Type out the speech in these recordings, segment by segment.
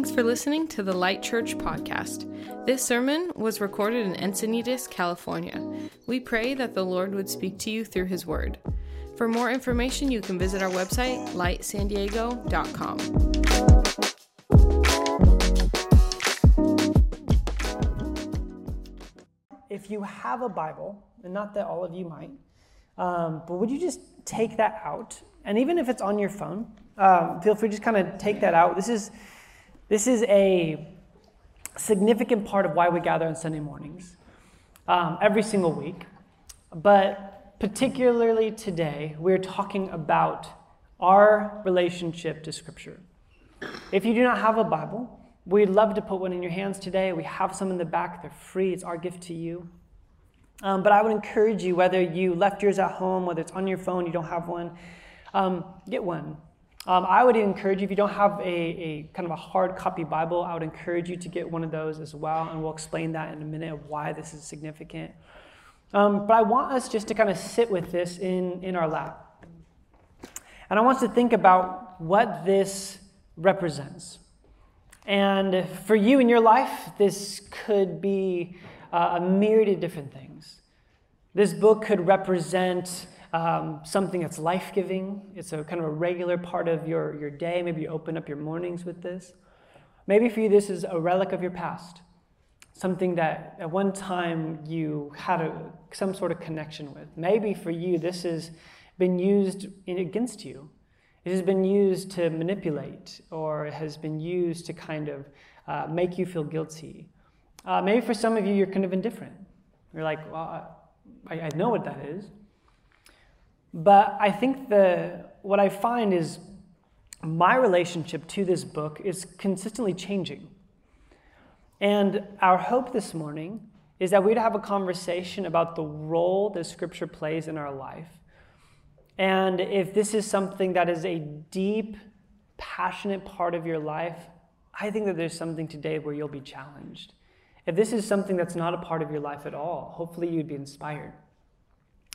Thanks for listening to the Light Church podcast. This sermon was recorded in Encinitas, California. We pray that the Lord would speak to you through his word. For more information, you can visit our website, lightsandiego.com. If you have a Bible, and not that all of you might, um, but would you just take that out? And even if it's on your phone, um, feel free to just kind of take that out. This is this is a significant part of why we gather on Sunday mornings, um, every single week. But particularly today, we're talking about our relationship to Scripture. If you do not have a Bible, we'd love to put one in your hands today. We have some in the back, they're free, it's our gift to you. Um, but I would encourage you, whether you left yours at home, whether it's on your phone, you don't have one, um, get one. Um, I would encourage you, if you don't have a, a, kind of a hard copy Bible, I would encourage you to get one of those as well, and we'll explain that in a minute of why this is significant. Um, but I want us just to kind of sit with this in, in our lap. And I want us to think about what this represents. And for you in your life, this could be uh, a myriad of different things. This book could represent um, something that's life giving. It's a kind of a regular part of your, your day. Maybe you open up your mornings with this. Maybe for you, this is a relic of your past, something that at one time you had a, some sort of connection with. Maybe for you, this has been used in, against you. It has been used to manipulate, or has been used to kind of uh, make you feel guilty. Uh, maybe for some of you, you're kind of indifferent. You're like, well, I, I know what that is. But I think the, what I find is my relationship to this book is consistently changing. And our hope this morning is that we'd have a conversation about the role that Scripture plays in our life. And if this is something that is a deep, passionate part of your life, I think that there's something today where you'll be challenged. If this is something that's not a part of your life at all, hopefully you'd be inspired.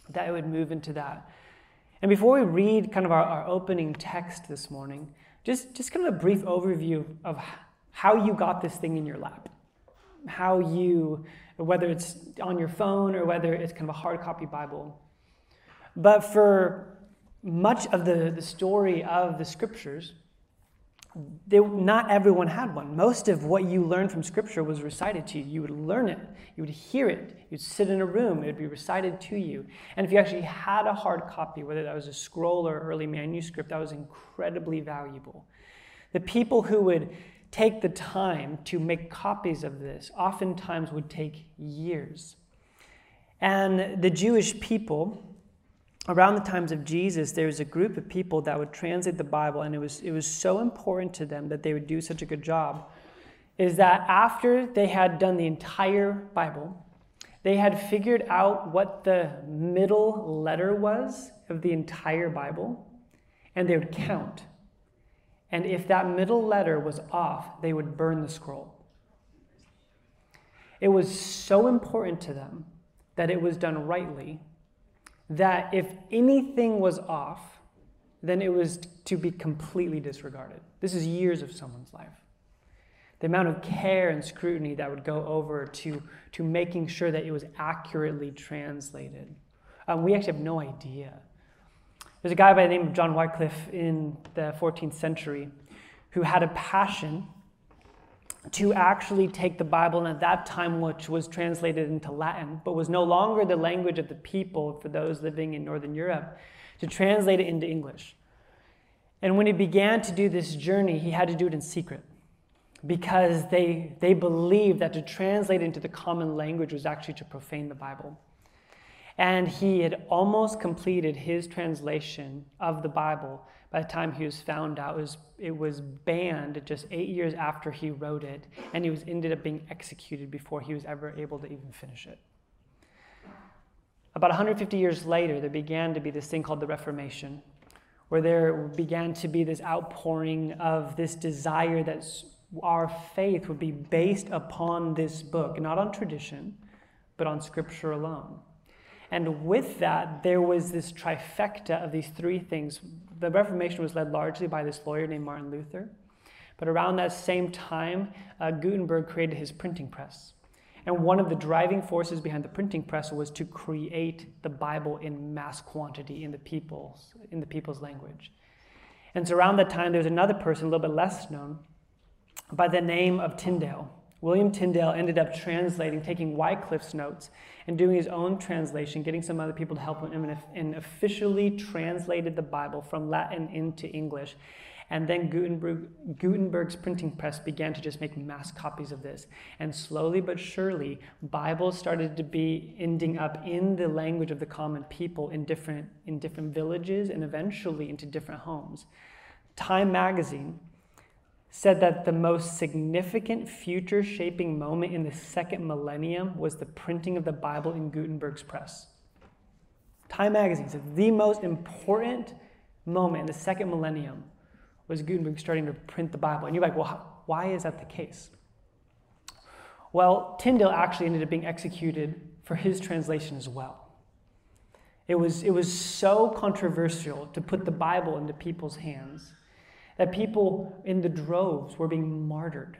That it would move into that. And before we read kind of our, our opening text this morning, just, just kind of a brief overview of how you got this thing in your lap. How you, whether it's on your phone or whether it's kind of a hard copy Bible. But for much of the, the story of the scriptures, they, not everyone had one. Most of what you learned from Scripture was recited to you. You would learn it, you would hear it, you'd sit in a room, it would be recited to you. And if you actually had a hard copy, whether that was a scroll or early manuscript, that was incredibly valuable. The people who would take the time to make copies of this oftentimes would take years. And the Jewish people, around the times of Jesus, there was a group of people that would translate the Bible, and it was, it was so important to them that they would do such a good job. Is that after they had done the entire Bible, they had figured out what the middle letter was of the entire Bible, and they would count. And if that middle letter was off, they would burn the scroll. It was so important to them that it was done rightly that if anything was off, then it was to be completely disregarded. This is years of someone's life. The amount of care and scrutiny that would go over to, to making sure that it was accurately translated. Um, we actually have no idea. There's a guy by the name of John Wycliffe in the 14th century who had a passion to actually take the Bible, and at that time, which was translated into Latin, but was no longer the language of the people for those living in Northern Europe, to translate it into English. And when he began to do this journey, he had to do it in secret because they, they believed that to translate into the common language was actually to profane the Bible. And he had almost completed his translation of the Bible by the time he was found out. It was, it was banned just eight years after he wrote it, and he was ended up being executed before he was ever able to even finish it. About 150 years later, there began to be this thing called the Reformation, where there began to be this outpouring of this desire that our faith would be based upon this book, not on tradition, but on Scripture alone. And with that, there was this trifecta of these three things. The Reformation was led largely by this lawyer named Martin Luther. But around that same time, uh, Gutenberg created his printing press. And one of the driving forces behind the printing press was to create the Bible in mass quantity in the people's, in the people's language. And so around that time, there was another person, a little bit less known, by the name of Tyndale. William Tyndale ended up translating, taking Wycliffe's notes and doing his own translation, getting some other people to help him, and officially translated the Bible from Latin into English. And then Gutenberg, Gutenberg's printing press began to just make mass copies of this. And slowly but surely, Bibles started to be ending up in the language of the common people in different, in different villages and eventually into different homes. Time magazine said that the most significant future shaping moment in the second millennium was the printing of the Bible in Gutenberg's press. Time magazine said the most important moment in the second millennium was Gutenberg starting to print the Bible. And you're like, well, why is that the case? Well, Tyndale actually ended up being executed for his translation as well. It was, it was so controversial to put the Bible into people's hands that people in the droves were being martyred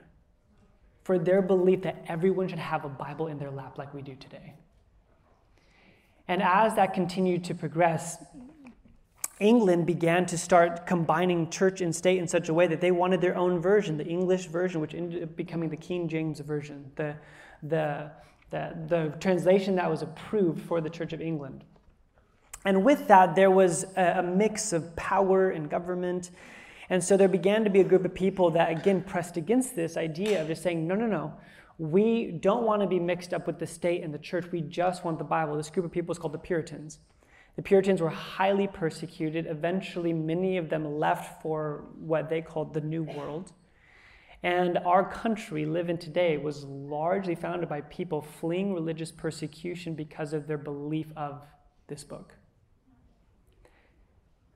for their belief that everyone should have a Bible in their lap like we do today. And as that continued to progress, England began to start combining church and state in such a way that they wanted their own version, the English version, which ended up becoming the King James Version, the, the, the, the translation that was approved for the Church of England. And with that, there was a, a mix of power and government. And so there began to be a group of people that, again, pressed against this idea of just saying, no, no, no. We don't want to be mixed up with the state and the church. We just want the Bible. This group of people is called the Puritans. The Puritans were highly persecuted. Eventually, many of them left for what they called the New World. And our country, living today, was largely founded by people fleeing religious persecution because of their belief of this book.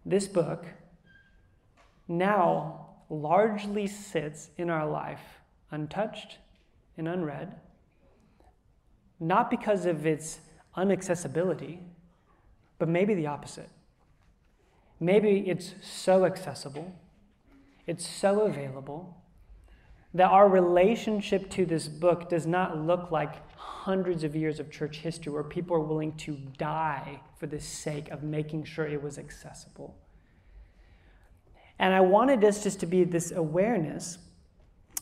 This book now largely sits in our life untouched and unread, not because of its unaccessibility but maybe the opposite. Maybe it's so accessible, it's so available, that our relationship to this book does not look like hundreds of years of church history where people are willing to die for the sake of making sure it was accessible. And I wanted this just to be this awareness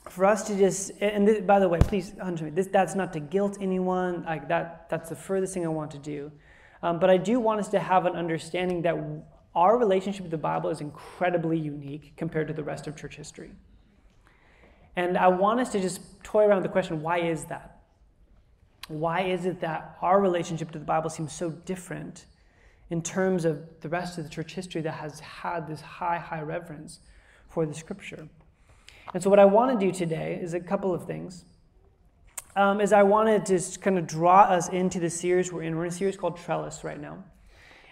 for us to just, and this, by the way, please, this, that's not to guilt anyone. Like that, that's the furthest thing I want to do. Um, but I do want us to have an understanding that our relationship with the Bible is incredibly unique compared to the rest of church history. And I want us to just toy around with the question why is that? Why is it that our relationship to the Bible seems so different in terms of the rest of the church history that has had this high, high reverence for the scripture? And so, what I want to do today is a couple of things um, is I wanted to just kind of draw us into the series we're in. We're in a series called Trellis right now.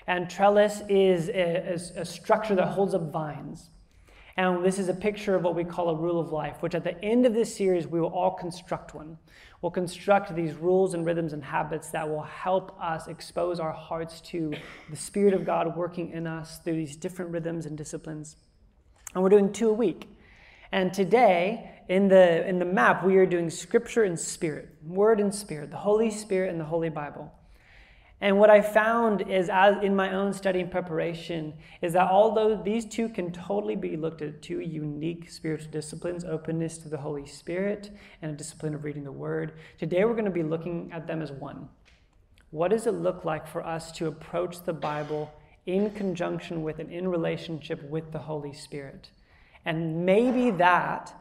And trellis is a, a, structure that holds up vines. And this is a picture of what we call a rule of life, which at the end of this series, we will all construct one. We'll construct these rules and rhythms and habits that will help us expose our hearts to the Spirit of God working in us through these different rhythms and disciplines. And we're doing two a week. And today, in the, in the map, we are doing scripture and spirit, word and spirit, the Holy Spirit and the Holy Bible. And what I found is, as in my own study and preparation, is that although these two can totally be looked at two unique spiritual disciplines openness to the Holy Spirit and a discipline of reading the Word today we're going to be looking at them as one. What does it look like for us to approach the Bible in conjunction with and in relationship with the Holy Spirit? And maybe that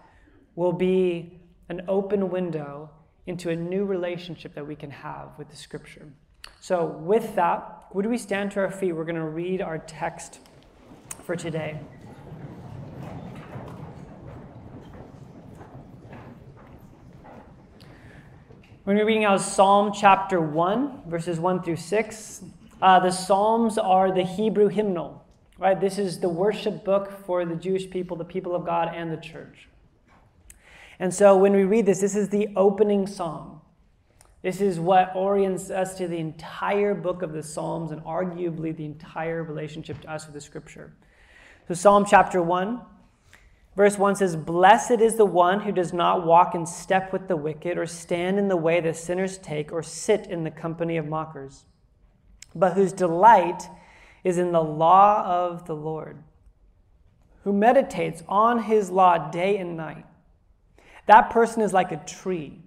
will be an open window into a new relationship that we can have with the scripture. So, with that, would we stand to our feet? We're going to read our text for today. We're going to be reading out Psalm chapter 1, verses 1 through 6. Uh, the Psalms are the Hebrew hymnal, right? This is the worship book for the Jewish people, the people of God, and the church. And so when we read this, this is the opening song. This is what orients us to the entire book of the Psalms and arguably the entire relationship to us with the scripture. So, Psalm chapter 1, Verse 1 says, Blessed is the one who does not walk in step with the wicked, or stand in the way that sinners take, or sit in the company of mockers, but whose delight is in the law of the Lord, who meditates on his law day and night. That person is like a tree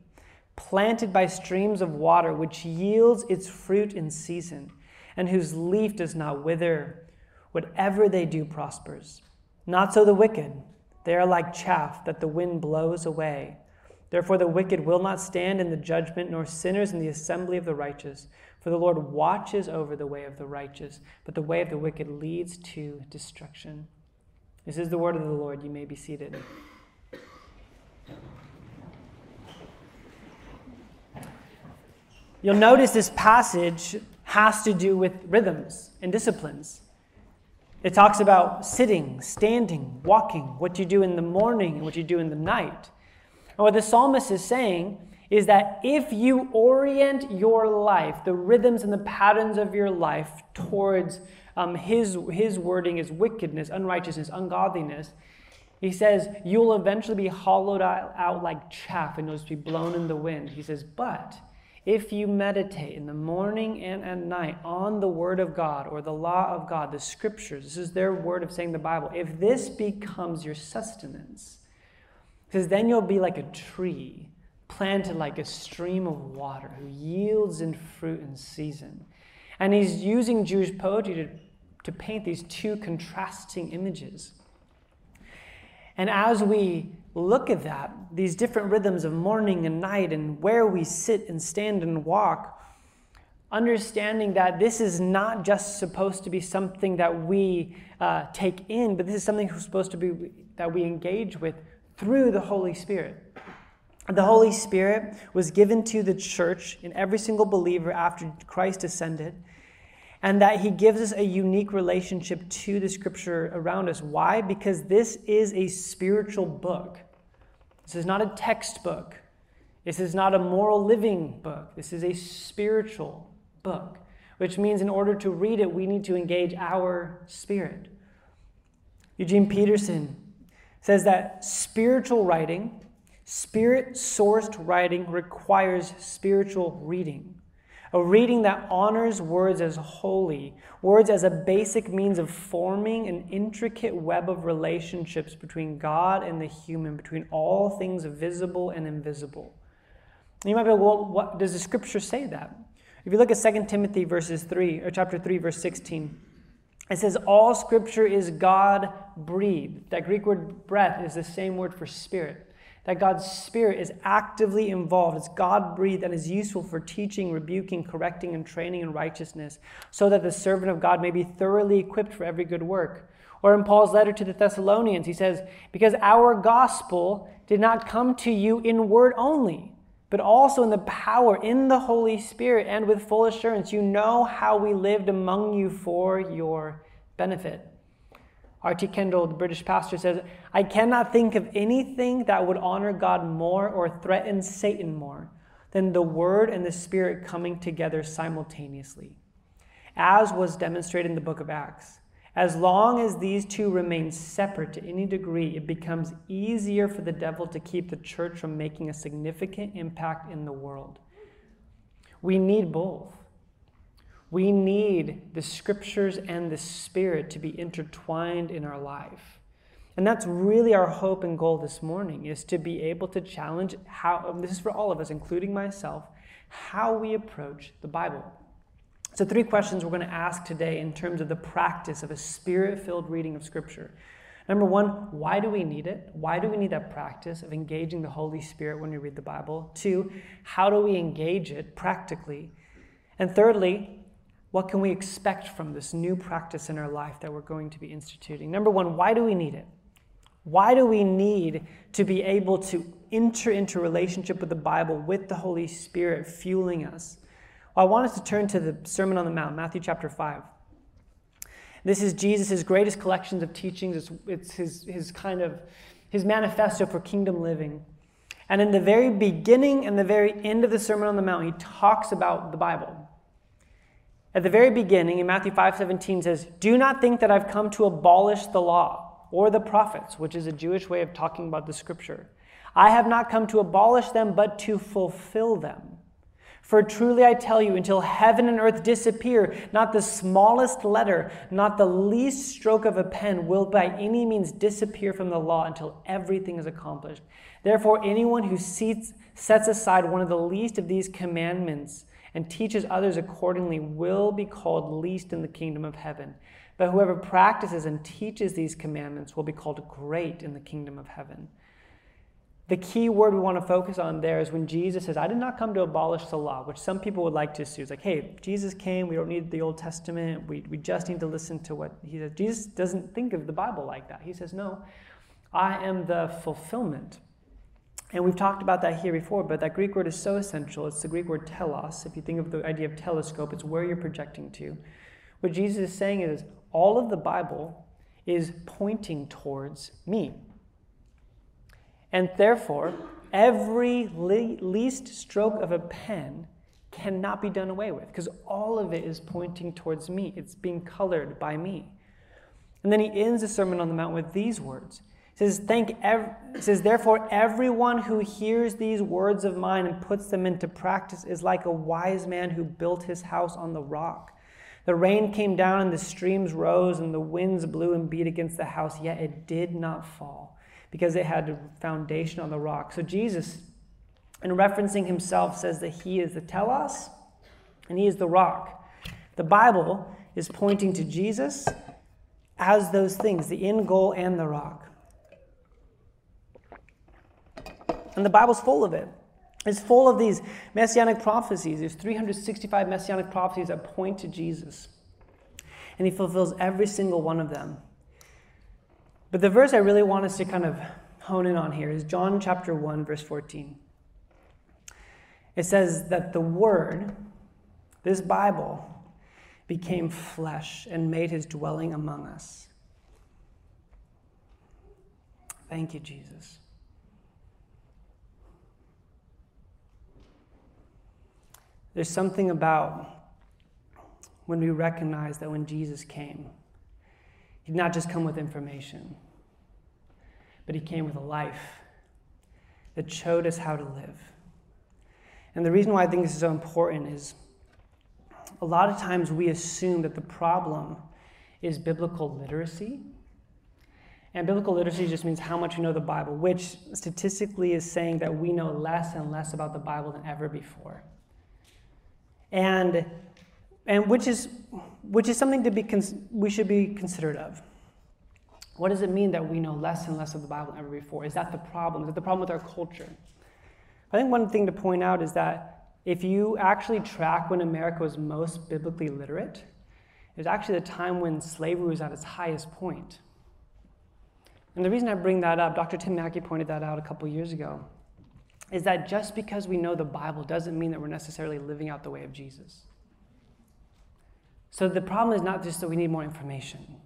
planted by streams of water, which yields its fruit in season, and whose leaf does not wither. Whatever they do prospers. Not so the wicked. They are like chaff that the wind blows away. Therefore, the wicked will not stand in the judgment, nor sinners in the assembly of the righteous. For the Lord watches over the way of the righteous, but the way of the wicked leads to destruction. This is the word of the Lord. You may be seated. You'll notice this passage has to do with rhythms and disciplines. It talks about sitting, standing, walking, what you do in the morning and what you do in the night. And what the psalmist is saying is that if you orient your life, the rhythms and the patterns of your life towards um, his, his wording is wickedness, unrighteousness, ungodliness, he says you'll eventually be hollowed out, out like chaff and you'll just be blown in the wind. He says, but if you meditate in the morning and at night on the Word of God or the law of God, the Scriptures, this is their word of saying the Bible, if this becomes your sustenance, because then you'll be like a tree planted like a stream of water who yields in fruit in season. And he's using Jewish poetry to, to paint these two contrasting images. And as we look at that, these different rhythms of morning and night, and where we sit and stand and walk, understanding that this is not just supposed to be something that we uh, take in, but this is something supposed to be that we engage with through the Holy Spirit. The Holy Spirit was given to the church in every single believer after Christ ascended and that he gives us a unique relationship to the scripture around us. Why? Because this is a spiritual book. This is not a textbook. This is not a moral living book. This is a spiritual book, which means in order to read it, we need to engage our spirit. Eugene Peterson says that spiritual writing, spirit sourced writing, requires spiritual reading a reading that honors words as holy, words as a basic means of forming an intricate web of relationships between God and the human, between all things visible and invisible. And you might be like, well, what does the scripture say that? If you look at 2 Timothy verses 3, or chapter 3, verse 16, it says, All scripture is God breathed. That Greek word breath is the same word for spirit that God's Spirit is actively involved. It's God breathed and is useful for teaching, rebuking, correcting, and training in righteousness, so that the servant of God may be thoroughly equipped for every good work. Or in Paul's letter to the Thessalonians, he says, Because our gospel did not come to you in word only, but also in the power, in the Holy Spirit, and with full assurance. You know how we lived among you for your benefit. R.T. Kendall, the British pastor, says, I cannot think of anything that would honor God more or threaten Satan more than the Word and the Spirit coming together simultaneously, as was demonstrated in the book of Acts. As long as these two remain separate to any degree, it becomes easier for the devil to keep the church from making a significant impact in the world. We need both. We need the scriptures and the spirit to be intertwined in our life. And that's really our hope and goal this morning is to be able to challenge how um, this is for all of us including myself how we approach the Bible. So three questions we're going to ask today in terms of the practice of a spirit-filled reading of scripture. Number 1, why do we need it? Why do we need that practice of engaging the Holy Spirit when we read the Bible? 2, how do we engage it practically? And thirdly, what can we expect from this new practice in our life that we're going to be instituting? Number one, why do we need it? Why do we need to be able to enter into relationship with the Bible with the Holy Spirit fueling us? Well, I want us to turn to the Sermon on the Mount, Matthew chapter 5. This is Jesus' greatest collections of teachings. It's, it's his, his kind of his manifesto for kingdom living. And in the very beginning and the very end of the Sermon on the Mount, he talks about the Bible. At the very beginning, in Matthew 5 17 says, Do not think that I've come to abolish the law or the prophets, which is a Jewish way of talking about the scripture. I have not come to abolish them, but to fulfill them. For truly I tell you, until heaven and earth disappear, not the smallest letter, not the least stroke of a pen will by any means disappear from the law until everything is accomplished. Therefore, anyone who seats, sets aside one of the least of these commandments and teaches others accordingly will be called least in the kingdom of heaven. But whoever practices and teaches these commandments will be called great in the kingdom of heaven. The key word we want to focus on there is when Jesus says, I did not come to abolish the law, which some people would like to assume. It's like, hey, Jesus came, we don't need the Old Testament, we, we just need to listen to what he says. Jesus doesn't think of the Bible like that. He says, no, I am the fulfillment. And we've talked about that here before, but that Greek word is so essential. It's the Greek word telos. If you think of the idea of telescope, it's where you're projecting to. What Jesus is saying is all of the Bible is pointing towards me. And therefore, every le- least stroke of a pen cannot be done away with because all of it is pointing towards me. It's being colored by me. And then he ends the Sermon on the Mount with these words. Says, Thank says, Therefore, everyone who hears these words of mine and puts them into practice is like a wise man who built his house on the rock. The rain came down and the streams rose and the winds blew and beat against the house, yet it did not fall because it had a foundation on the rock. So Jesus, in referencing himself, says that he is the telos and he is the rock. The Bible is pointing to Jesus as those things, the end goal and the rock. And the Bible's full of it. It's full of these messianic prophecies. There's 365 messianic prophecies that point to Jesus. And he fulfills every single one of them. But the verse I really want us to kind of hone in on here is John chapter 1, verse 14. It says that the Word, this Bible, became flesh and made his dwelling among us. Thank you, Jesus. There's something about when we recognize that when Jesus came, he did not just come with information, but he came with a life that showed us how to live. And the reason why I think this is so important is a lot of times we assume that the problem is biblical literacy. And biblical literacy just means how much we know the Bible, which statistically is saying that we know less and less about the Bible than ever before. And and which is, which is something to be we should be considerate of. What does it mean that we know less and less of the Bible than ever before? Is that the problem? Is that the problem with our culture? I think one thing to point out is that if you actually track when America was most biblically literate, it was actually the time when slavery was at its highest point. And the reason I bring that up, Dr. Tim Mackie pointed that out a couple years ago, is that just because we know the Bible doesn't mean that we're necessarily living out the way of Jesus. So the problem is not just that we need more information.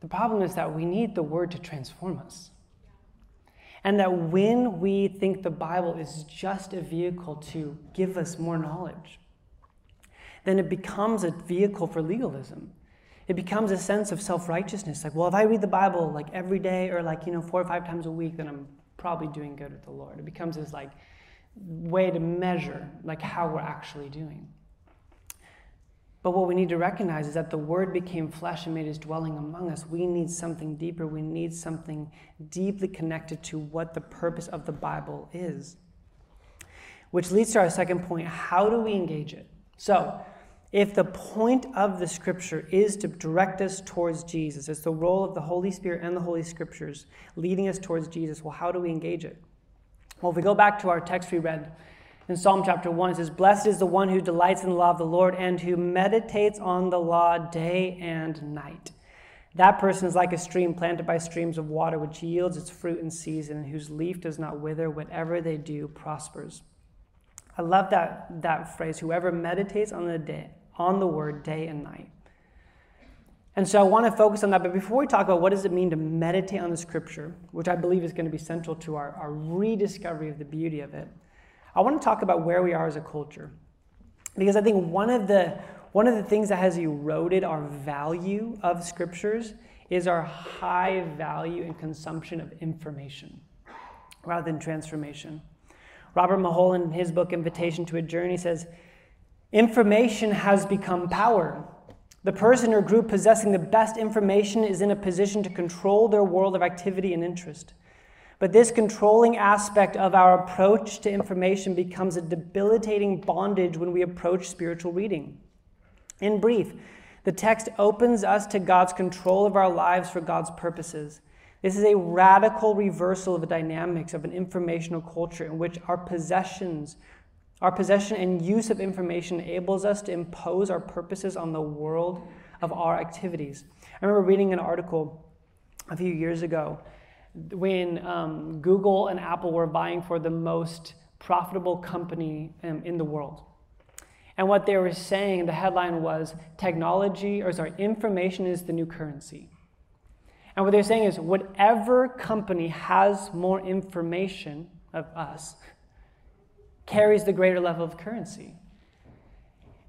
The problem is that we need the word to transform us. And that when we think the Bible is just a vehicle to give us more knowledge, then it becomes a vehicle for legalism. It becomes a sense of self-righteousness. Like, well, if I read the Bible like every day or like, you know, four or five times a week, then I'm probably doing good with the Lord. It becomes this like way to measure like how we're actually doing. But what we need to recognize is that the Word became flesh and made his dwelling among us. We need something deeper. We need something deeply connected to what the purpose of the Bible is. Which leads to our second point how do we engage it? So, if the point of the Scripture is to direct us towards Jesus, it's the role of the Holy Spirit and the Holy Scriptures leading us towards Jesus, well, how do we engage it? Well, if we go back to our text we read, in Psalm chapter 1, it says, Blessed is the one who delights in the law of the Lord and who meditates on the law day and night. That person is like a stream planted by streams of water, which yields its fruit in season, and whose leaf does not wither. Whatever they do prospers. I love that, that phrase, whoever meditates on the day, on the word day and night. And so I want to focus on that. But before we talk about what does it mean to meditate on the scripture, which I believe is going to be central to our, our rediscovery of the beauty of it, I want to talk about where we are as a culture. Because I think one of the, one of the things that has eroded our value of scriptures is our high value and consumption of information rather than transformation. Robert Mulholland, in his book Invitation to a Journey, says information has become power. The person or group possessing the best information is in a position to control their world of activity and interest. But this controlling aspect of our approach to information becomes a debilitating bondage when we approach spiritual reading. In brief, the text opens us to God's control of our lives for God's purposes. This is a radical reversal of the dynamics of an informational culture in which our possessions, our possession and use of information enables us to impose our purposes on the world of our activities. I remember reading an article a few years ago when um, Google and Apple were vying for the most profitable company um, in the world. And what they were saying, the headline was technology, or sorry, information is the new currency. And what they're saying is whatever company has more information of us carries the greater level of currency.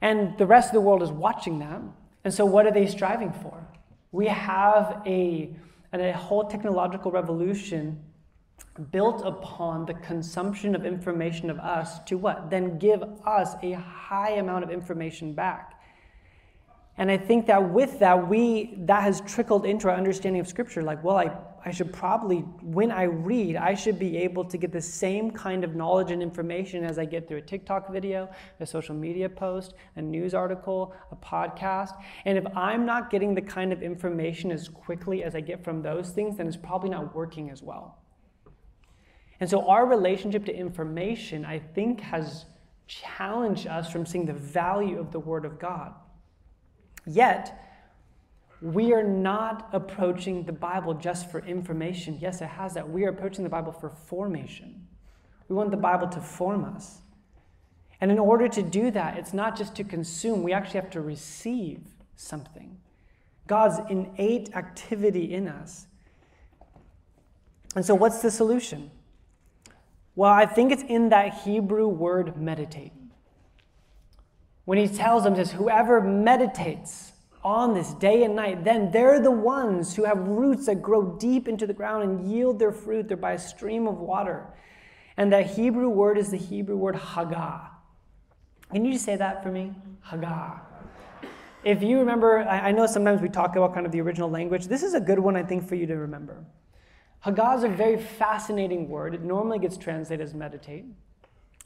And the rest of the world is watching them. And so, what are they striving for? We have a a whole technological revolution built upon the consumption of information of us to what? Then give us a high amount of information back. And I think that with that, we that has trickled into our understanding of Scripture. Like, well, I, I should probably, when I read, I should be able to get the same kind of knowledge and information as I get through a TikTok video, a social media post, a news article, a podcast. And if I'm not getting the kind of information as quickly as I get from those things, then it's probably not working as well. And so our relationship to information, I think, has challenged us from seeing the value of the Word of God. Yet, we are not approaching the Bible just for information. Yes, it has that. We are approaching the Bible for formation. We want the Bible to form us. And in order to do that, it's not just to consume, we actually have to receive something. God's innate activity in us. And so, what's the solution? Well, I think it's in that Hebrew word meditate when he tells them, says, Whoever meditates on this day and night, then they're the ones who have roots that grow deep into the ground and yield their fruit. They're by a stream of water. And that Hebrew word is the Hebrew word hagah. Can you just say that for me? Hagah. If you remember, I know sometimes we talk about kind of the original language. This is a good one, I think, for you to remember. Hagah is a very fascinating word. It normally gets translated as meditate,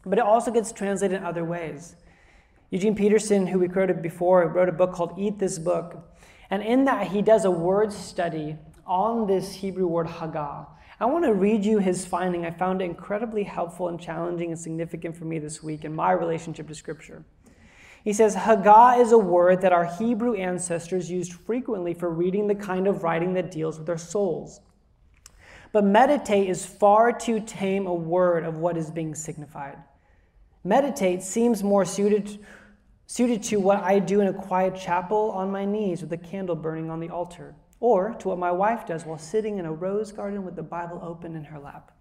but it also gets translated in other ways. Eugene Peterson, who we quoted before, wrote a book called Eat This Book. And in that, he does a word study on this Hebrew word Hagah. I want to read you his finding. I found it incredibly helpful and challenging and significant for me this week in my relationship to Scripture. He says, Hagah is a word that our Hebrew ancestors used frequently for reading the kind of writing that deals with our souls. But meditate is far too tame a word of what is being signified. Meditate seems more suited, suited to what I do in a quiet chapel on my knees with a candle burning on the altar, or to what my wife does while sitting in a rose garden with the Bible open in her lap.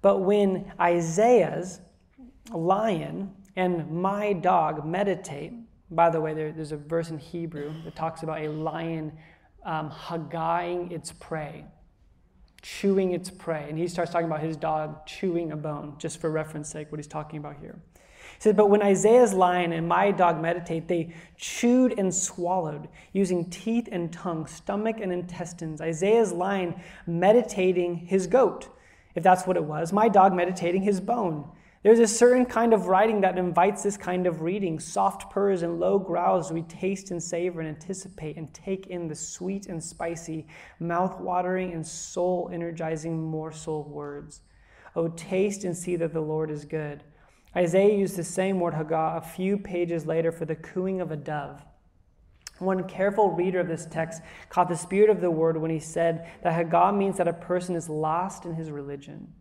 But when Isaiah's lion and my dog meditate, by the way, there, there's a verse in Hebrew that talks about a lion um, its prey chewing its prey. And he starts talking about his dog chewing a bone, just for reference sake, what he's talking about here. He says, But when Isaiah's lion and my dog meditate, they chewed and swallowed, using teeth and tongue, stomach and intestines. Isaiah's lion meditating his goat, if that's what it was, my dog meditating his bone. There's a certain kind of writing that invites this kind of reading soft purrs and low growls we taste and savor and anticipate and take in the sweet and spicy, mouth watering and soul energizing morsel words. Oh, taste and see that the Lord is good. Isaiah used the same word Hagah a few pages later for the cooing of a dove. One careful reader of this text caught the spirit of the word when he said that Hagah means that a person is lost in his religion.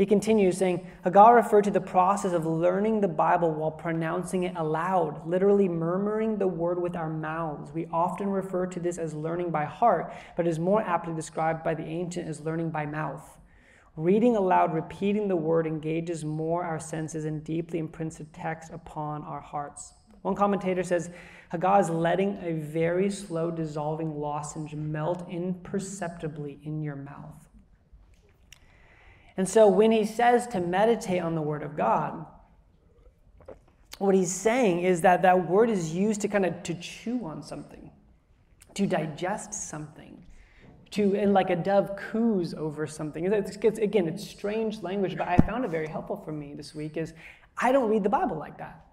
He continues saying, Hagah referred to the process of learning the Bible while pronouncing it aloud, literally murmuring the word with our mouths. We often refer to this as learning by heart, but is more aptly described by the ancient as learning by mouth. Reading aloud, repeating the word engages more our senses and deeply imprints the text upon our hearts. One commentator says Hagah is letting a very slow dissolving lozenge melt imperceptibly in your mouth. And so when he says to meditate on the Word of God, what he's saying is that that word is used to kind of to chew on something, to digest something, to and like a dove coos over something. It's, it's, again, it's strange language, but I found it very helpful for me this week. Is I don't read the Bible like that.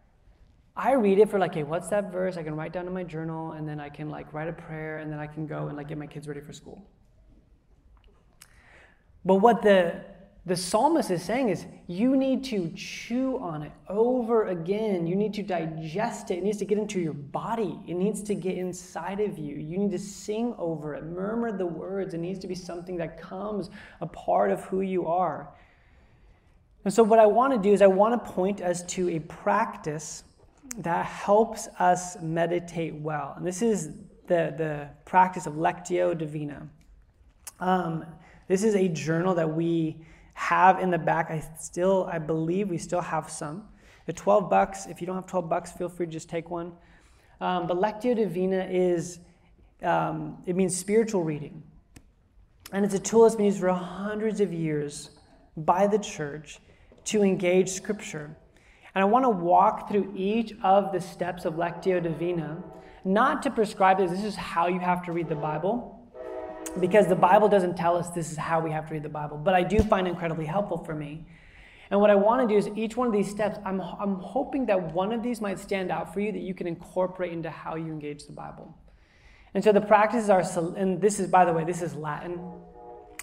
I read it for like, hey, what's that verse? I can write down in my journal, and then I can like write a prayer, and then I can go and like get my kids ready for school. But what the the psalmist is saying is you need to chew on it over again. You need to digest it. It needs to get into your body. It needs to get inside of you. You need to sing over it, murmur the words. It needs to be something that comes a part of who you are. And so, what I want to do is, I want to point us to a practice that helps us meditate well. And this is the, the practice of Lectio Divina. Um, this is a journal that we have in the back. I still, I believe we still have some. The 12 bucks, if you don't have 12 bucks, feel free to just take one. Um, but Lectio Divina is, um, it means spiritual reading. And it's a tool that's been used for hundreds of years by the church to engage Scripture. And I want to walk through each of the steps of Lectio Divina, not to prescribe that this is how you have to read the Bible, because the Bible doesn't tell us this is how we have to read the Bible, but I do find incredibly helpful for me. And what I want to do is each one of these steps, I'm, I'm hoping that one of these might stand out for you that you can incorporate into how you engage the Bible. And so the practices are, and this is, by the way, this is Latin.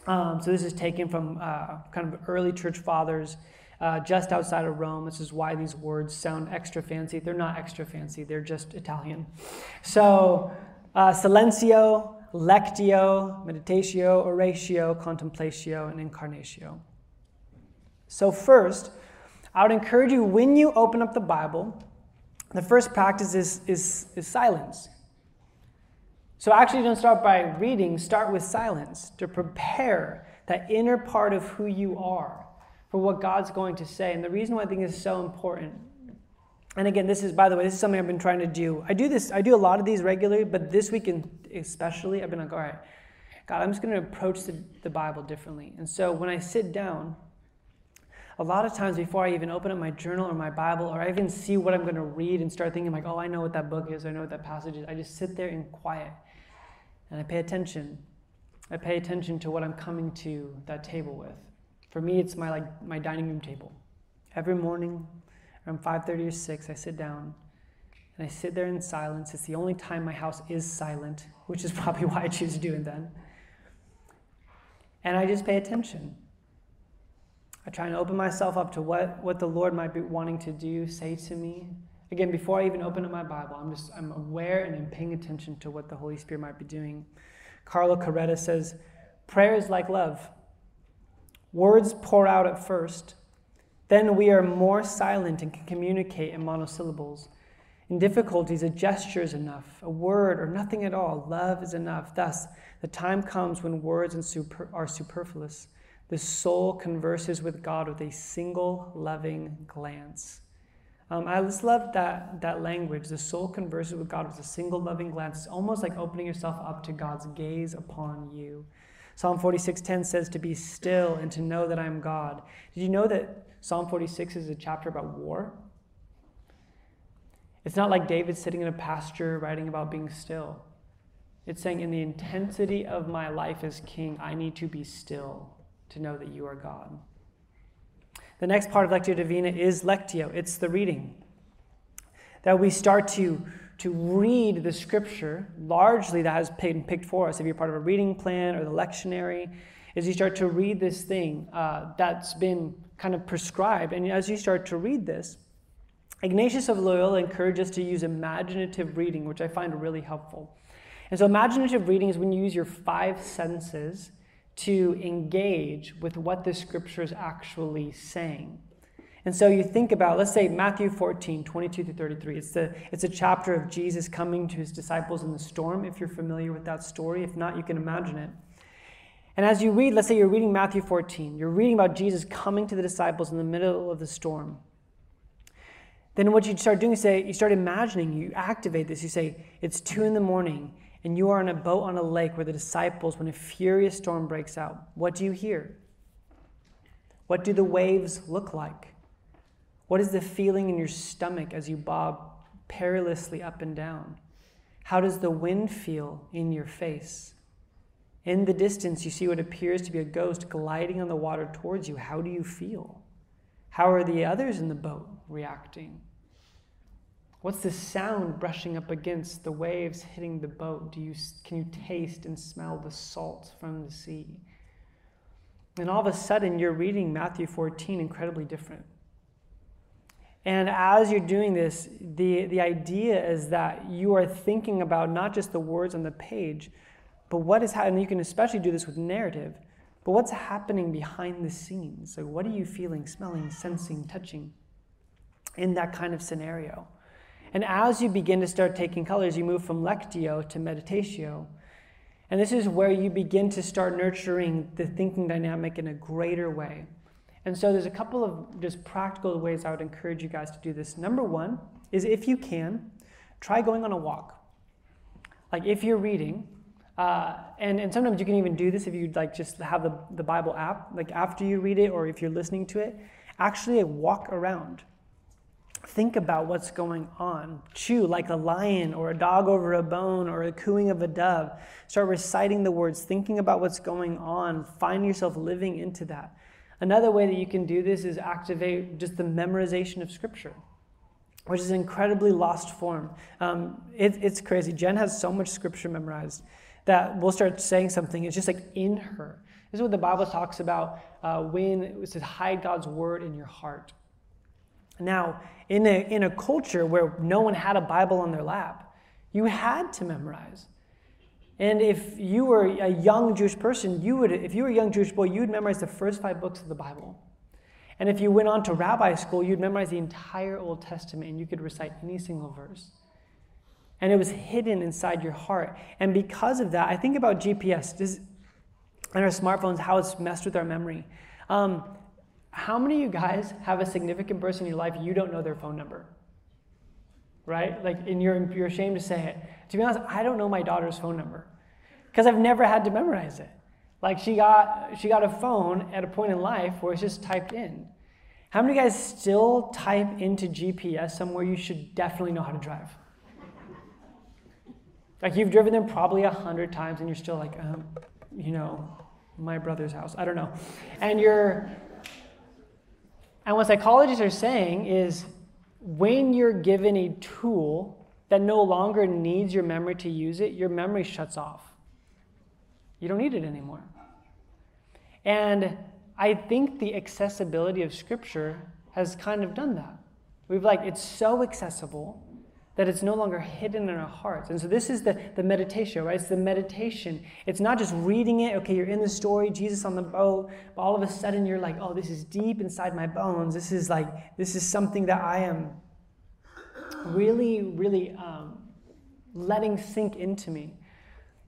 Um, so this is taken from uh, kind of early church fathers uh, just outside of Rome. This is why these words sound extra fancy. They're not extra fancy, they're just Italian. So, uh, silencio, lectio, meditatio, oratio, contemplatio, and incarnatio. So, first, I would encourage you when you open up the Bible, the first practice is, is, is silence. So, actually, don't start by reading, start with silence to prepare that inner part of who you are for what God's going to say. And the reason why I think is so important and again, this is, by the way, this is something I've been trying to do. I do this, I do a lot of these regularly, but this week especially, I've been like, all right, God, I'm just going to approach the, the Bible differently. And so when I sit down, a lot of times before I even open up my journal or my Bible, or I even see what I'm going to read and start thinking, like, oh, I know what that book is, I know what that passage is, I just sit there in quiet and I pay attention. I pay attention to what I'm coming to that table with. For me, it's my like my dining room table. Every morning, around 5.30 or 6 i sit down and i sit there in silence. It's the only time my house is silent which is probably why i choose to do it then. And i just pay attention. I try and open myself up to what, what the lord might be wanting to do say to me. Again before i even open up my bible i'm just i'm aware and i'm paying attention to what the holy spirit might be doing. Carlo Carretto says prayer is like love. Words pour out at first then we are more silent and can communicate in monosyllables. In difficulties, a gesture is enough, a word or nothing at all. Love is enough. Thus, the time comes when words are superfluous. The soul converses with God with a single loving glance. Um, I just love that, that language. The soul converses with God with a single loving glance. It's almost like opening yourself up to God's gaze upon you. Psalm 46:10 says to be still and to know that I am God. Did you know that Psalm 46 is a chapter about war? It's not like David sitting in a pasture writing about being still. It's saying, in the intensity of my life as king, I need to be still to know that you are God. The next part of Lectio Divina is Lectio, it's the reading. That we start to to read the scripture, largely that has been picked for us, if you're part of a reading plan or the lectionary, is you start to read this thing uh, that's been kind of prescribed. And as you start to read this, Ignatius of Loyola encourages us to use imaginative reading, which I find really helpful. And so, imaginative reading is when you use your five senses to engage with what the scripture is actually saying. And so you think about, let's say Matthew 14, 22 to 33. It's, the, it's a chapter of Jesus coming to his disciples in the storm, if you're familiar with that story. If not, you can imagine it. And as you read, let's say you're reading Matthew 14, you're reading about Jesus coming to the disciples in the middle of the storm. then what you start doing is say, you start imagining, you activate this. You say, it's two in the morning, and you are on a boat on a lake where the disciples, when a furious storm breaks out, what do you hear? What do the waves look like? What is the feeling in your stomach as you bob perilously up and down? How does the wind feel in your face? In the distance, you see what appears to be a ghost gliding on the water towards you. How do you feel? How are the others in the boat reacting? What's the sound brushing up against the waves hitting the boat? Do you, can you taste and smell the salt from the sea? And all of a sudden, you're reading Matthew 14 incredibly different. And as you're doing this, the, the idea is that you are thinking about not just the words on the page, but what is happening. You can especially do this with narrative but what's happening behind the scenes? Like, what are you feeling, smelling, sensing, touching in that kind of scenario? And as you begin to start taking colors, you move from lectio to meditatio. And this is where you begin to start nurturing the thinking dynamic in a greater way. And so there's a couple of just practical ways I would encourage you guys to do this. Number one is if you can, try going on a walk. Like if you're reading, uh, and, and sometimes you can even do this if you like just have the, the Bible app, like after you read it or if you're listening to it, actually walk around. Think about what's going on. Chew like a lion or a dog over a bone or a cooing of a dove. Start reciting the words, thinking about what's going on. Find yourself living into that. Another way that you can do this is activate just the memorization of Scripture, which is an incredibly lost form. Um, it, it's crazy. Jen has so much Scripture memorized that we'll start saying something. It's just like in her. This is what the Bible talks about uh, when it says, hide God's word in your heart. Now, in a, in a culture where no one had a Bible on their lap, you had to memorize. And if you were a young Jewish person, you would, if you were a young Jewish boy, you would memorize the first five books of the Bible. And if you went on to rabbi school, you'd memorize the entire Old Testament and you could recite any single verse and it was hidden inside your heart. And because of that, I think about GPS this, and our smartphones, how it's messed with our memory. Um, how many of you guys have a significant person in your life you don't know their phone number? Right? Like, and you're, you're ashamed to say it. To be honest, I don't know my daughter's phone number because I've never had to memorize it. Like, she got, she got a phone at a point in life where it's just typed in. How many of you guys still type into GPS somewhere you should definitely know how to drive? Like you've driven them probably a hundred times and you're still like, um, you know, my brother's house. I don't know. And you're, and what psychologists are saying is when you're given a tool that no longer needs your memory to use it, your memory shuts off. You don't need it anymore. And I think the accessibility of Scripture has kind of done that. We've like, it's so accessible that it's no longer hidden in our hearts. And so this is the, the meditation, right? It's the meditation. It's not just reading it, okay, you're in the story, Jesus on the boat, but all of a sudden you're like, oh, this is deep inside my bones. This is like, this is something that I am really, really um, letting sink into me.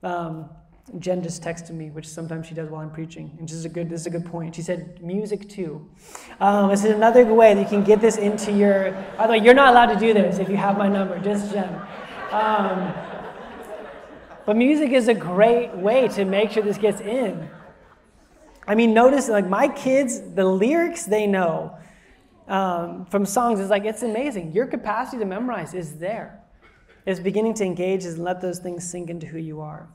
Um, Jen just texted me, which sometimes she does while I'm preaching, and this is a good this is a good point. She said music too. Um, this is another way that you can get this into your. By the way, you're not allowed to do this if you have my number, just Jen. Um, but music is a great way to make sure this gets in. I mean, notice like my kids, the lyrics they know um, from songs is like it's amazing. Your capacity to memorize is there. It's beginning to engage and let those things sink into who you are.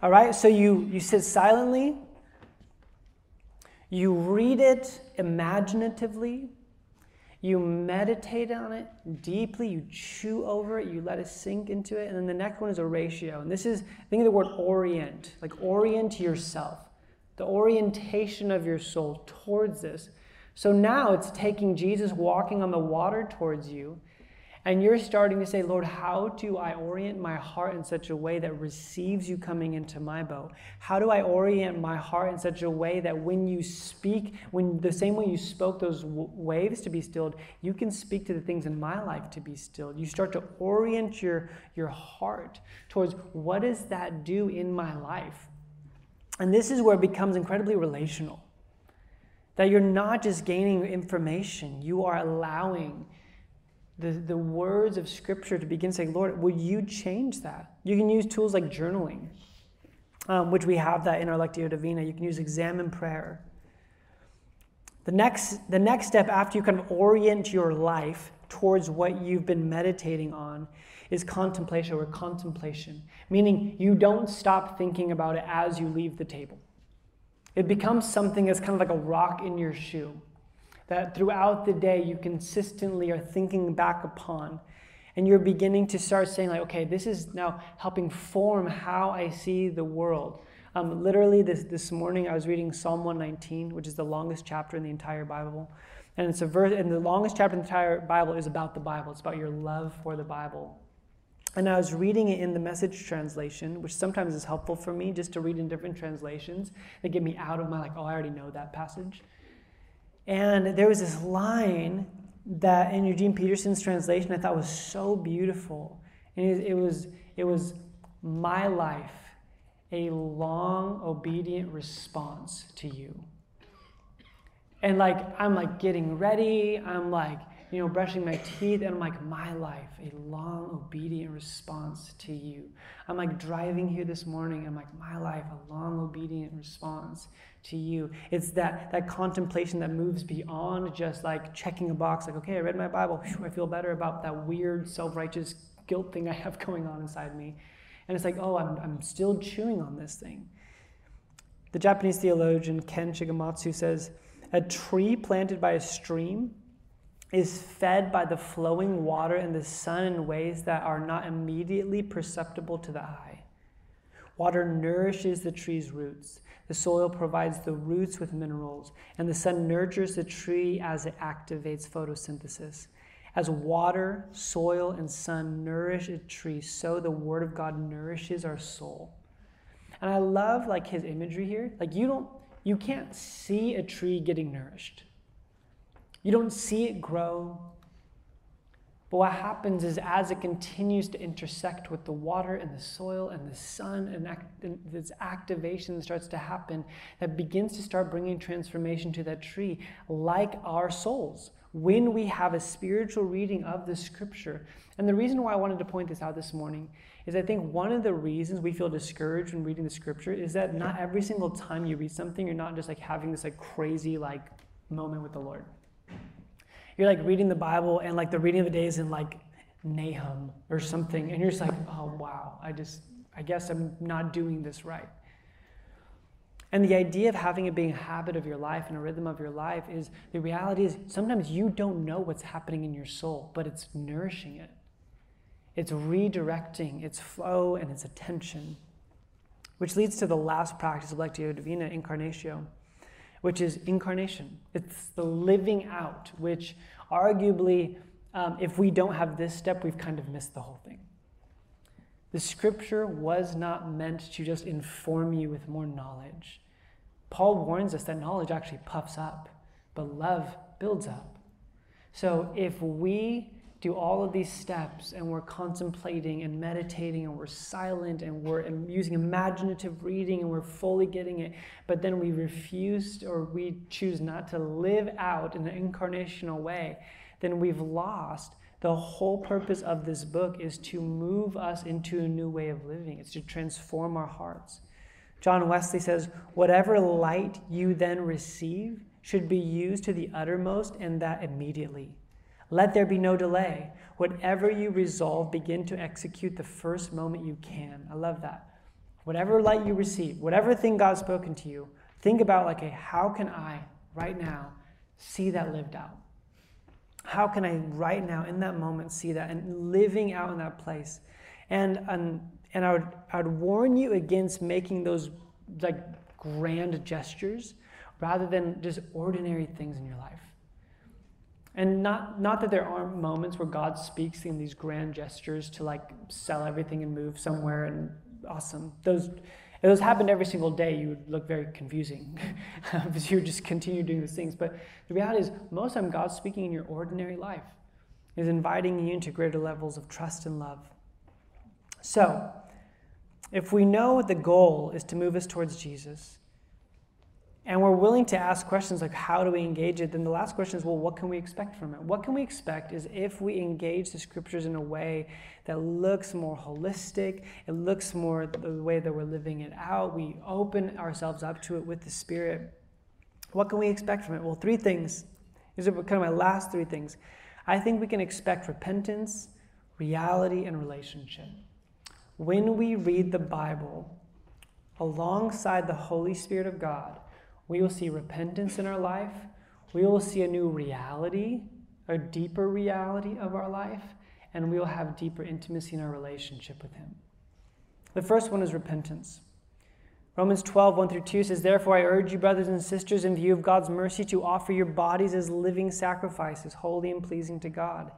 All right, so you, you sit silently, you read it imaginatively, you meditate on it deeply, you chew over it, you let it sink into it. And then the next one is oratio. And this is, think of the word orient, like orient yourself, the orientation of your soul towards this. So now it's taking Jesus walking on the water towards you and you're starting to say, Lord, how do I orient my heart in such a way that receives you coming into my boat? How do I orient my heart in such a way that when you speak, when the same way you spoke those w- waves to be stilled, you can speak to the things in my life to be stilled? You start to orient your, your heart towards what does that do in my life? And this is where it becomes incredibly relational. That you're not just gaining information, you are allowing the, the words of Scripture to begin saying, Lord, will you change that? You can use tools like journaling, um, which we have that in our Lectio Divina. You can use examen prayer. The next, the next step after you kind of orient your life towards what you've been meditating on is contemplation or contemplatio, meaning you don't stop thinking about it as you leave the table. It becomes something that's kind of like a rock in your shoe that throughout the day you consistently are thinking back upon. And you're beginning to start saying, like, okay, this is now helping form how I see the world. Um, literally, this, this morning I was reading Psalm 119, which is the longest chapter in the entire Bible. And it's a verse, and the longest chapter in the entire Bible is about the Bible. It's about your love for the Bible. And I was reading it in the message translation, which sometimes is helpful for me just to read in different translations that get me out of my, like, oh, I already know that passage. And there was this line that in Eugene Peterson's translation I thought was so beautiful. And it was, it was my life, a long, obedient response to you. And like, I'm like getting ready, I'm like, you know, brushing my teeth, and I'm like, my life, a long, obedient response to you. I'm like driving here this morning, I'm like, my life, a long, obedient response to you. It's that, that contemplation that moves beyond just like checking a box, like, okay, I read my Bible, Whew, I feel better about that weird, self righteous guilt thing I have going on inside me. And it's like, oh, I'm, I'm still chewing on this thing. The Japanese theologian Ken Shigematsu says, a tree planted by a stream is fed by the flowing water and the sun in ways that are not immediately perceptible to the eye. Water nourishes the tree's roots. The soil provides the roots with minerals, and the sun nurtures the tree as it activates photosynthesis. As water, soil, and sun nourish a tree, so the Word of God nourishes our soul. And I love like his imagery here. Like you don't, you can't see a tree getting nourished. You don't see it grow. But what happens is, as it continues to intersect with the water and the soil and the sun, and, act- and this activation starts to happen that begins to start bringing transformation to that tree, like our souls, when we have a spiritual reading of the scripture. And the reason why I wanted to point this out this morning is I think one of the reasons we feel discouraged when reading the scripture is that not every single time you read something, you're not just like having this like crazy like moment with the Lord you're like reading the Bible and like the reading of the day is in like Nahum or something, and you're just like, oh wow, I just, I guess I'm not doing this right. And the idea of having it being a habit of your life and a rhythm of your life is the reality is sometimes you don't know what's happening in your soul, but it's nourishing it. It's redirecting its flow and its attention. Which leads to the last practice of Lectio Divina, Incarnatio which is incarnation. It's the living out, which arguably, um, if we don't have this step, we've kind of missed the whole thing. The scripture was not meant to just inform you with more knowledge. Paul warns us that knowledge actually puffs up, but love builds up. So if we do all of these steps and we're contemplating and meditating and we're silent and we're using imaginative reading and we're fully getting it, but then we refuse or we choose not to live out in an incarnational way, then we've lost. The whole purpose of this book is to move us into a new way of living, it's to transform our hearts. John Wesley says, Whatever light you then receive should be used to the uttermost and that immediately. Let there be no delay. Whatever you resolve, begin to execute the first moment you can. I love that. Whatever light you receive, whatever thing God's spoken to you, think about like, hey, how can I right now see that lived out? How can I right now in that moment see that and living out in that place? And and, and I would I would warn you against making those like grand gestures rather than just ordinary things in your life. And not, not that there aren't moments where God speaks in these grand gestures to like sell everything and move somewhere and awesome. Those, if those happened every single day, you would look very confusing because you would just continue doing these things. But the reality is, most of the time, God's speaking in your ordinary life, is inviting you into greater levels of trust and love. So, if we know the goal is to move us towards Jesus, and we're willing to ask questions like how do we engage it, then the last question is, well, what can we expect from it? What can we expect is if we engage the scriptures in a way that looks more holistic, it looks more the way that we're living it out, we open ourselves up to it with the Spirit. What can we expect from it? Well, three things. These are kind of my last three things. I think we can expect repentance, reality, and relationship. When we read the Bible alongside the Holy Spirit of God, we will see repentance in our life. We will see a new reality, a deeper reality of our life, and we will have deeper intimacy in our relationship with Him. The first one is repentance. Romans 12, 1 through 2 says, Therefore, I urge you, brothers and sisters, in view of God's mercy, to offer your bodies as living sacrifices, holy and pleasing to God.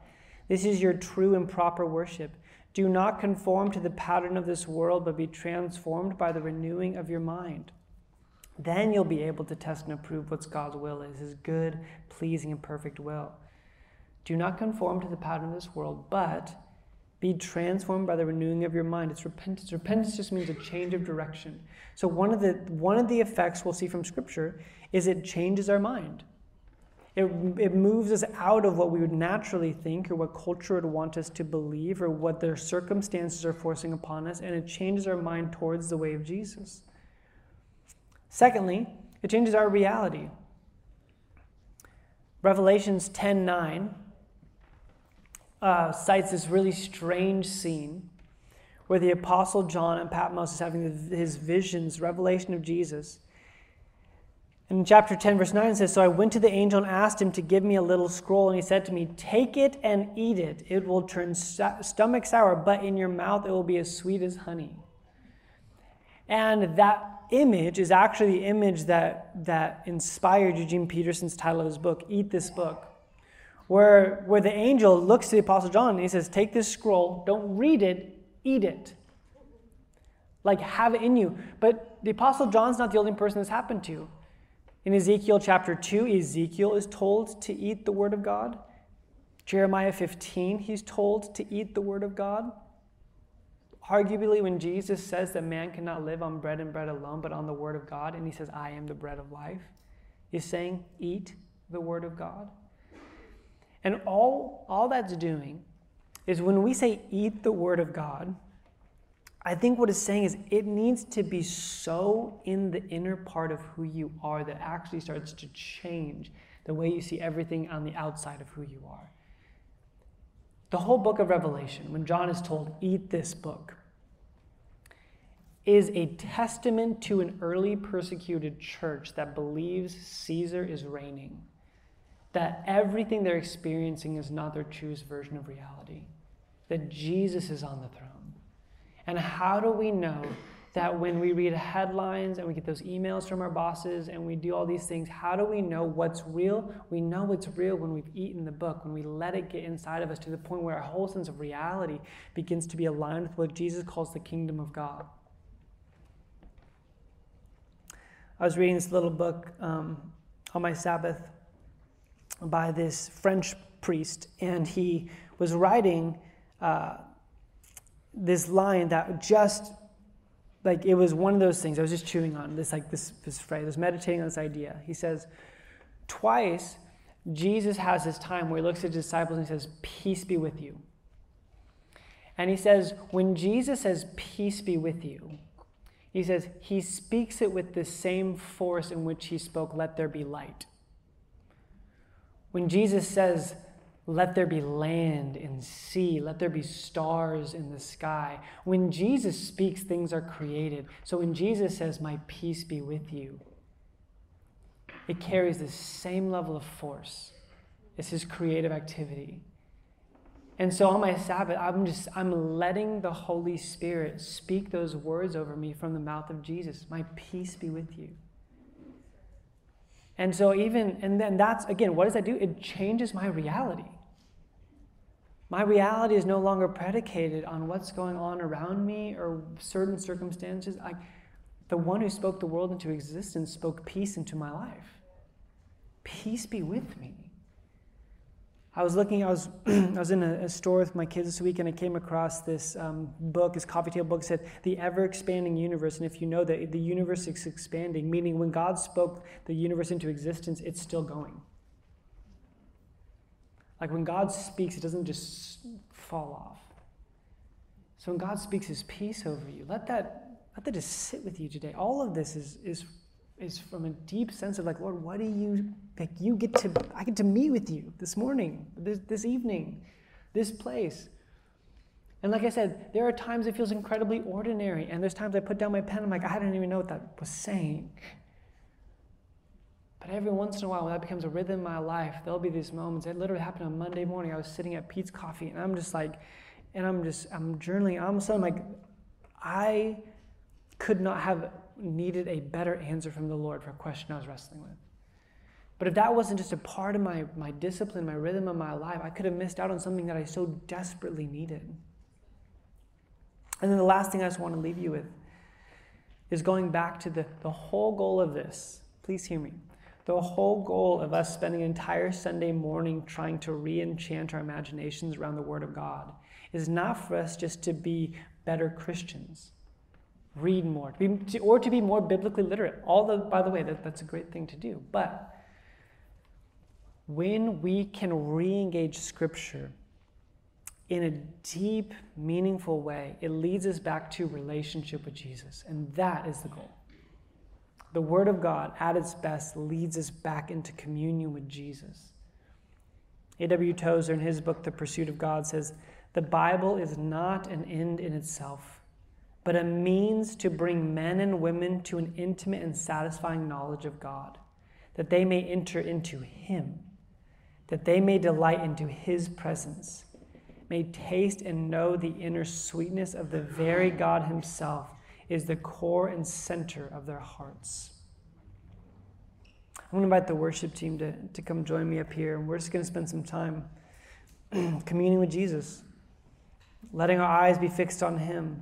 This is your true and proper worship. Do not conform to the pattern of this world, but be transformed by the renewing of your mind. Then you'll be able to test and approve what God's will is, his good, pleasing, and perfect will. Do not conform to the pattern of this world, but be transformed by the renewing of your mind. It's repentance. Repentance just means a change of direction. So one of the one of the effects we'll see from Scripture is it changes our mind. It, it moves us out of what we would naturally think or what culture would want us to believe or what their circumstances are forcing upon us, and it changes our mind towards the way of Jesus. Secondly, it changes our reality. Revelations 10 9 uh, cites this really strange scene where the Apostle John and Patmos is having his visions, revelation of Jesus. In chapter 10, verse 9, it says, So I went to the angel and asked him to give me a little scroll, and he said to me, Take it and eat it. It will turn stomach sour, but in your mouth it will be as sweet as honey. And that image is actually the image that, that inspired Eugene Peterson's title of his book, Eat This Book where, where the angel looks to the Apostle John and he says, Take this scroll, don't read it, eat it. Like, have it in you. But the Apostle John's not the only person this happened to. In Ezekiel chapter 2, Ezekiel is told to eat the Word of God. Jeremiah 15, he's told to eat the Word of God. Arguably, when Jesus says that man cannot live on bread and bread alone, but on the Word of God, and he says, I am the bread of life, he's saying, Eat the Word of God. And all, all that's doing is when we say eat the word of God, I think what it's saying is it needs to be so in the inner part of who you are that actually starts to change the way you see everything on the outside of who you are. The whole book of Revelation, when John is told, eat this book, is a testament to an early persecuted church that believes Caesar is reigning that everything they're experiencing is not their truest version of reality, that Jesus is on the throne. And how do we know that when we read headlines and we get those emails from our bosses and we do all these things, how do we know what's real? We know it's real when we've eaten the book, when we let it get inside of us to the point where our whole sense of reality begins to be aligned with what Jesus calls the kingdom of God. I was reading this little book um, on my Sabbath by this French priest, and he was writing uh, this line that just like it was one of those things I was just chewing on this like this this phrase, I was meditating on this idea. He says, twice Jesus has this time where he looks at his disciples and he says, "Peace be with you." And he says, when Jesus says, "Peace be with you," he says he speaks it with the same force in which he spoke, "Let there be light." When Jesus says, let there be land and sea, let there be stars in the sky. When Jesus speaks, things are created. So when Jesus says, My peace be with you, it carries the same level of force as his creative activity. And so on my Sabbath, I'm just I'm letting the Holy Spirit speak those words over me from the mouth of Jesus. My peace be with you. And so, even, and then that's, again, what does that do? It changes my reality. My reality is no longer predicated on what's going on around me or certain circumstances. I, the one who spoke the world into existence spoke peace into my life. Peace be with me. I was looking, I was, I was in a, a, store with my kids this week and I came across this um, book, this coffee table book said, The Ever Expanding Universe. And if you know that the universe is expanding, meaning when God spoke the universe into existence, it's still going. Like when God speaks, it doesn't just fall off. So when God speaks his peace over you, let that, let that just sit with you today. All of this is, is is from a deep sense of like, Lord, what do you like? You get to, I get to meet with you this morning, this, this evening, this place. And like I said, there are times it feels incredibly ordinary, and there's times I put down my pen, I'm like, I don't even know what that was saying. But every once in a while, when that becomes a rhythm in my life, there'll be these moments. It literally happened on Monday morning. I was sitting at Peet's Coffee, and I'm just like, and I'm just, I'm journaling. All of a sudden, I'm like, I could not have needed a better answer from the Lord for a question I was wrestling with. But if that wasn't just a part of my, my discipline, my rhythm of my life, I could have missed out on something that I so desperately needed. And then the last thing I just want to leave you with is going back to the, the whole goal of this. Please hear me. The whole goal of us spending an entire Sunday morning trying to re enchant our imaginations around the Word of God is not for us just to be better Christians read more, to be, to, or to be more biblically literate. All the, by the way, that, that's a great thing to do. But when we can re-engage Scripture in a deep, meaningful way, it leads us back to relationship with Jesus, and that is the goal. The Word of God, at its best, leads us back into communion with Jesus. A.W. Tozer, in his book, The Pursuit of God, says, The Bible is not an end in itself but a means to bring men and women to an intimate and satisfying knowledge of God, that they may enter into Him, that they may delight into His presence, may taste and know the inner sweetness of the very God Himself is the core and center of their hearts. I'm going to invite the worship team to, to come join me up here, and we're just going to spend some time communing with Jesus, letting our eyes be fixed on Him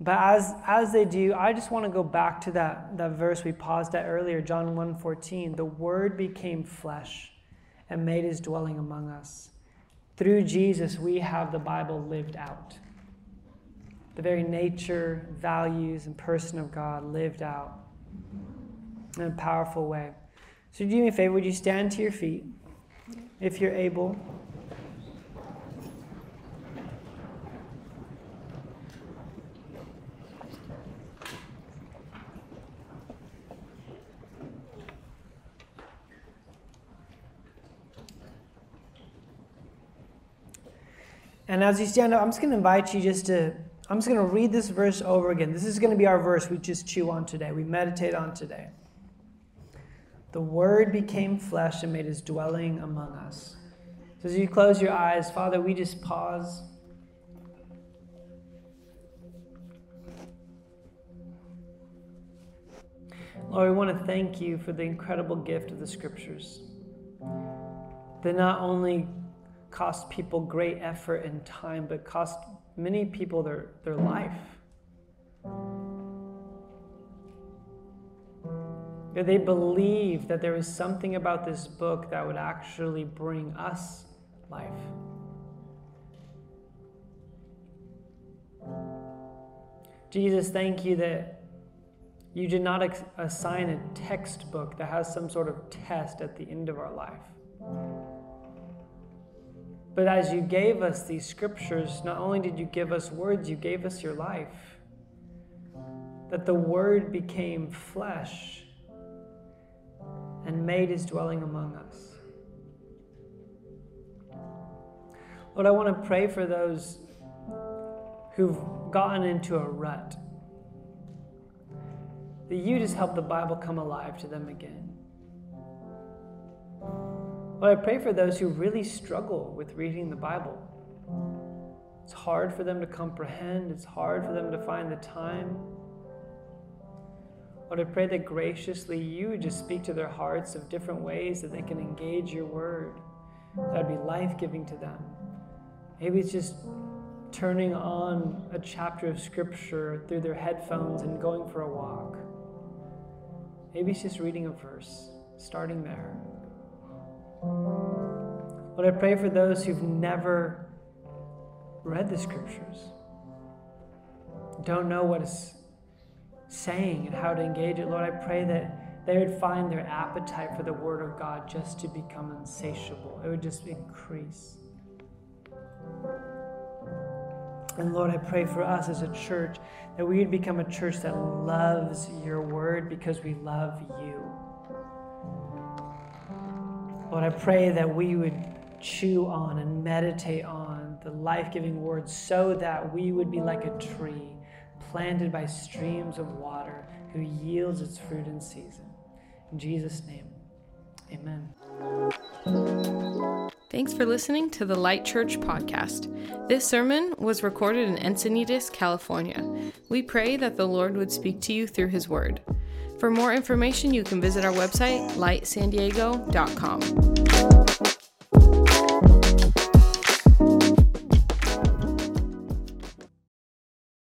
but as, as they do, I just want to go back to that, that verse we paused at earlier, John 1.14. The Word became flesh and made his dwelling among us. Through Jesus, we have the Bible lived out. The very nature, values, and person of God lived out in a powerful way. So, do me a favor, would you stand to your feet if you're able? And as you stand up, I'm just going to invite you just to, I'm just going to read this verse over again. This is going to be our verse we just chew on today, we meditate on today. The Word became flesh and made his dwelling among us. So as you close your eyes, Father, we just pause. Lord, we want to thank you for the incredible gift of the Scriptures. That not only cost people great effort and time, but cost many people their, their life. They believe that there is something about this book that would actually bring us life. Jesus, thank you that you did not assign a textbook that has some sort of test at the end of our life. But as you gave us these scriptures, not only did you give us words, you gave us your life. That the Word became flesh and made his dwelling among us. Lord, I want to pray for those who've gotten into a rut. That you just help the Bible come alive to them again. But I pray for those who really struggle with reading the Bible. It's hard for them to comprehend, it's hard for them to find the time. Lord, I pray that graciously you just speak to their hearts of different ways that they can engage your word. That would be life giving to them. Maybe it's just turning on a chapter of scripture through their headphones and going for a walk. Maybe it's just reading a verse, starting there. Lord, I pray for those who've never read the scriptures, don't know what it's saying and how to engage it. Lord, I pray that they would find their appetite for the Word of God just to become insatiable, it would just increase. And Lord, I pray for us as a church that we would become a church that loves your word because we love you. Lord, I pray that we would chew on and meditate on the life giving word so that we would be like a tree planted by streams of water who yields its fruit in season. In Jesus' name, amen. Thanks for listening to the Light Church podcast. This sermon was recorded in Encinitas, California. We pray that the Lord would speak to you through his word. For more information, you can visit our website, lightsandiego.com.